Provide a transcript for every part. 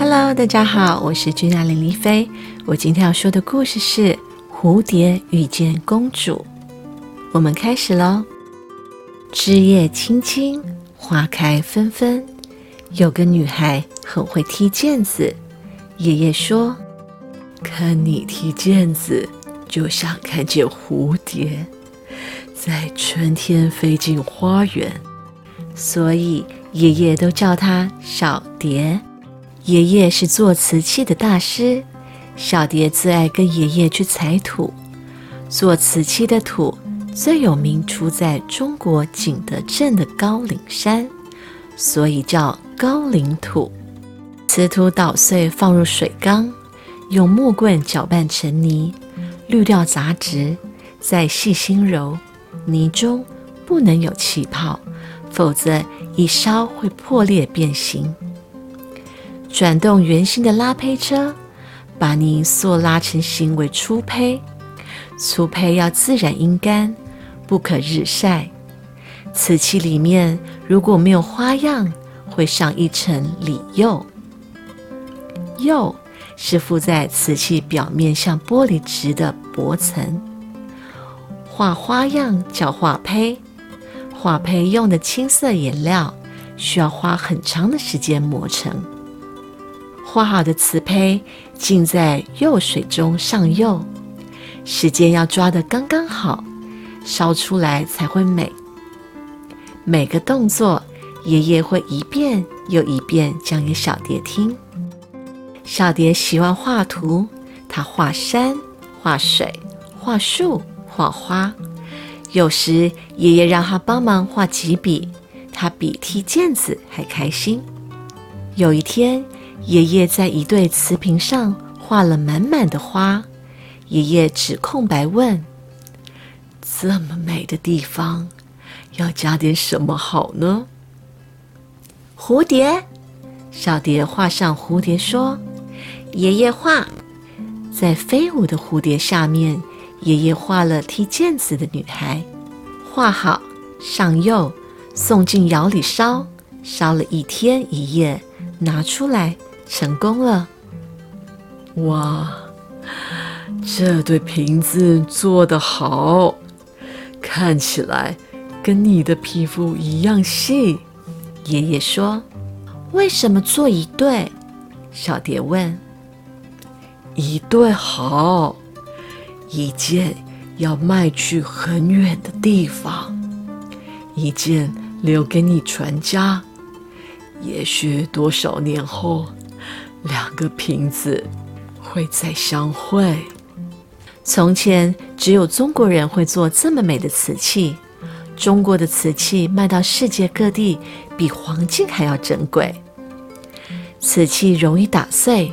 Hello，大家好，我是君雅林丽菲。我今天要说的故事是《蝴蝶遇见公主》。我们开始喽。枝叶青青，花开纷纷。有个女孩很会踢毽子。爷爷说：“看你踢毽子，就像看见蝴蝶在春天飞进花园。”所以爷爷都叫她小蝶。爷爷是做瓷器的大师，小蝶最爱跟爷爷去采土。做瓷器的土最有名，出在中国景德镇的高岭山，所以叫高岭土。瓷土捣碎放入水缸，用木棍搅拌成泥，滤掉杂质，再细心揉。泥中不能有气泡，否则一烧会破裂变形。转动圆形的拉胚车，把泥塑拉成形为粗胚。粗胚要自然阴干，不可日晒。瓷器里面如果没有花样，会上一层里釉。釉是附在瓷器表面像玻璃质的薄层。画花样叫画胚，画胚用的青色颜料需要花很长的时间磨成。画好的瓷胚浸在釉水中上釉，时间要抓得刚刚好，烧出来才会美。每个动作，爷爷会一遍又一遍讲给小蝶听。小蝶喜欢画图，他画山、画水、画树、画花。有时爷爷让他帮忙画几笔，他比踢毽子还开心。有一天。爷爷在一对瓷瓶上画了满满的花。爷爷指空白问：“这么美的地方，要加点什么好呢？”蝴蝶，小蝶画上蝴蝶说：“爷爷画，在飞舞的蝴蝶下面，爷爷画了踢毽子的女孩。画好，上釉，送进窑里烧，烧了一天一夜，拿出来。”成功了！哇，这对瓶子做得好，看起来跟你的皮肤一样细。爷爷说：“为什么做一对？”小蝶问。“一对好，一件要卖去很远的地方，一件留给你传家。也许多少年后。”两个瓶子会再相会。从前只有中国人会做这么美的瓷器，中国的瓷器卖到世界各地，比黄金还要珍贵。瓷器容易打碎，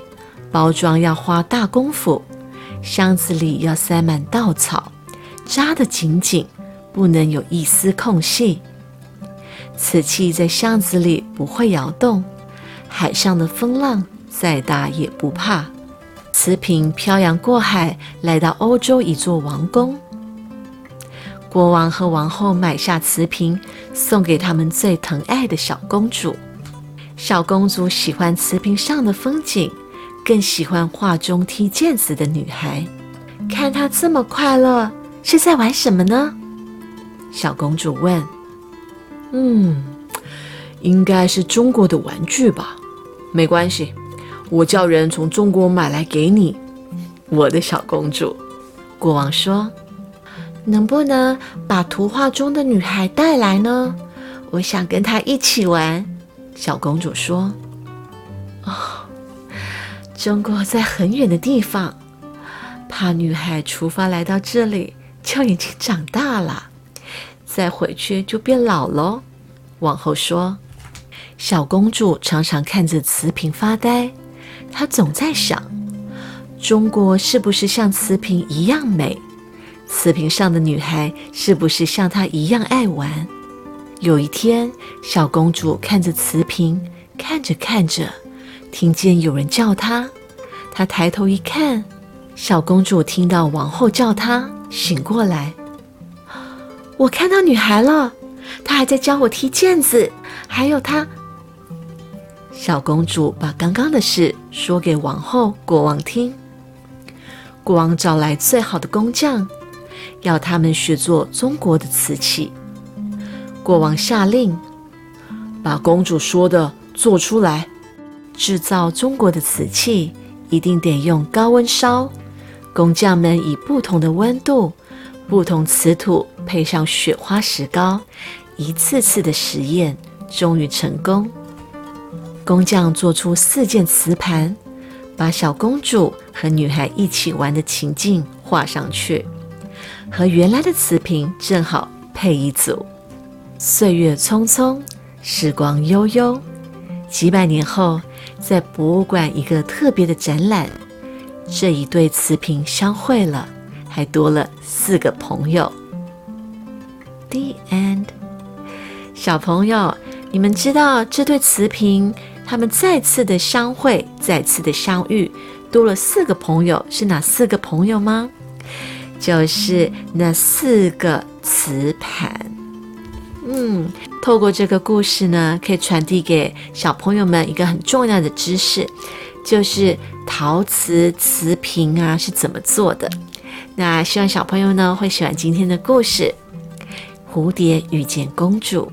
包装要花大功夫，箱子里要塞满稻草，扎得紧紧，不能有一丝空隙。瓷器在箱子里不会摇动，海上的风浪。再大也不怕。瓷瓶漂洋过海来到欧洲一座王宫，国王和王后买下瓷瓶，送给他们最疼爱的小公主。小公主喜欢瓷瓶上的风景，更喜欢画中踢毽子的女孩。看她这么快乐，是在玩什么呢？小公主问。嗯，应该是中国的玩具吧。没关系。我叫人从中国买来给你，我的小公主。国王说：“能不能把图画中的女孩带来呢？我想跟她一起玩。”小公主说：“哦，中国在很远的地方，怕女孩出发来到这里就已经长大了，再回去就变老喽。”王后说：“小公主常常看着瓷瓶发呆。”他总在想，中国是不是像瓷瓶一样美？瓷瓶上的女孩是不是像她一样爱玩？有一天，小公主看着瓷瓶，看着看着，听见有人叫她。她抬头一看，小公主听到王后叫她，醒过来。我看到女孩了，她还在教我踢毽子，还有她。小公主把刚刚的事说给王后、国王听。国王找来最好的工匠，要他们学做中国的瓷器。国王下令，把公主说的做出来。制造中国的瓷器，一定得用高温烧。工匠们以不同的温度、不同瓷土，配上雪花石膏，一次次的实验，终于成功。工匠做出四件瓷盘，把小公主和女孩一起玩的情境画上去，和原来的瓷瓶正好配一组。岁月匆匆，时光悠悠，几百年后，在博物馆一个特别的展览，这一对瓷瓶相会了，还多了四个朋友。The end。小朋友，你们知道这对瓷瓶他们再次的相会，再次的相遇，多了四个朋友，是哪四个朋友吗？就是那四个瓷盘。嗯，透过这个故事呢，可以传递给小朋友们一个很重要的知识，就是陶瓷瓷瓶啊是怎么做的。那希望小朋友呢会喜欢今天的故事《蝴蝶遇见公主》。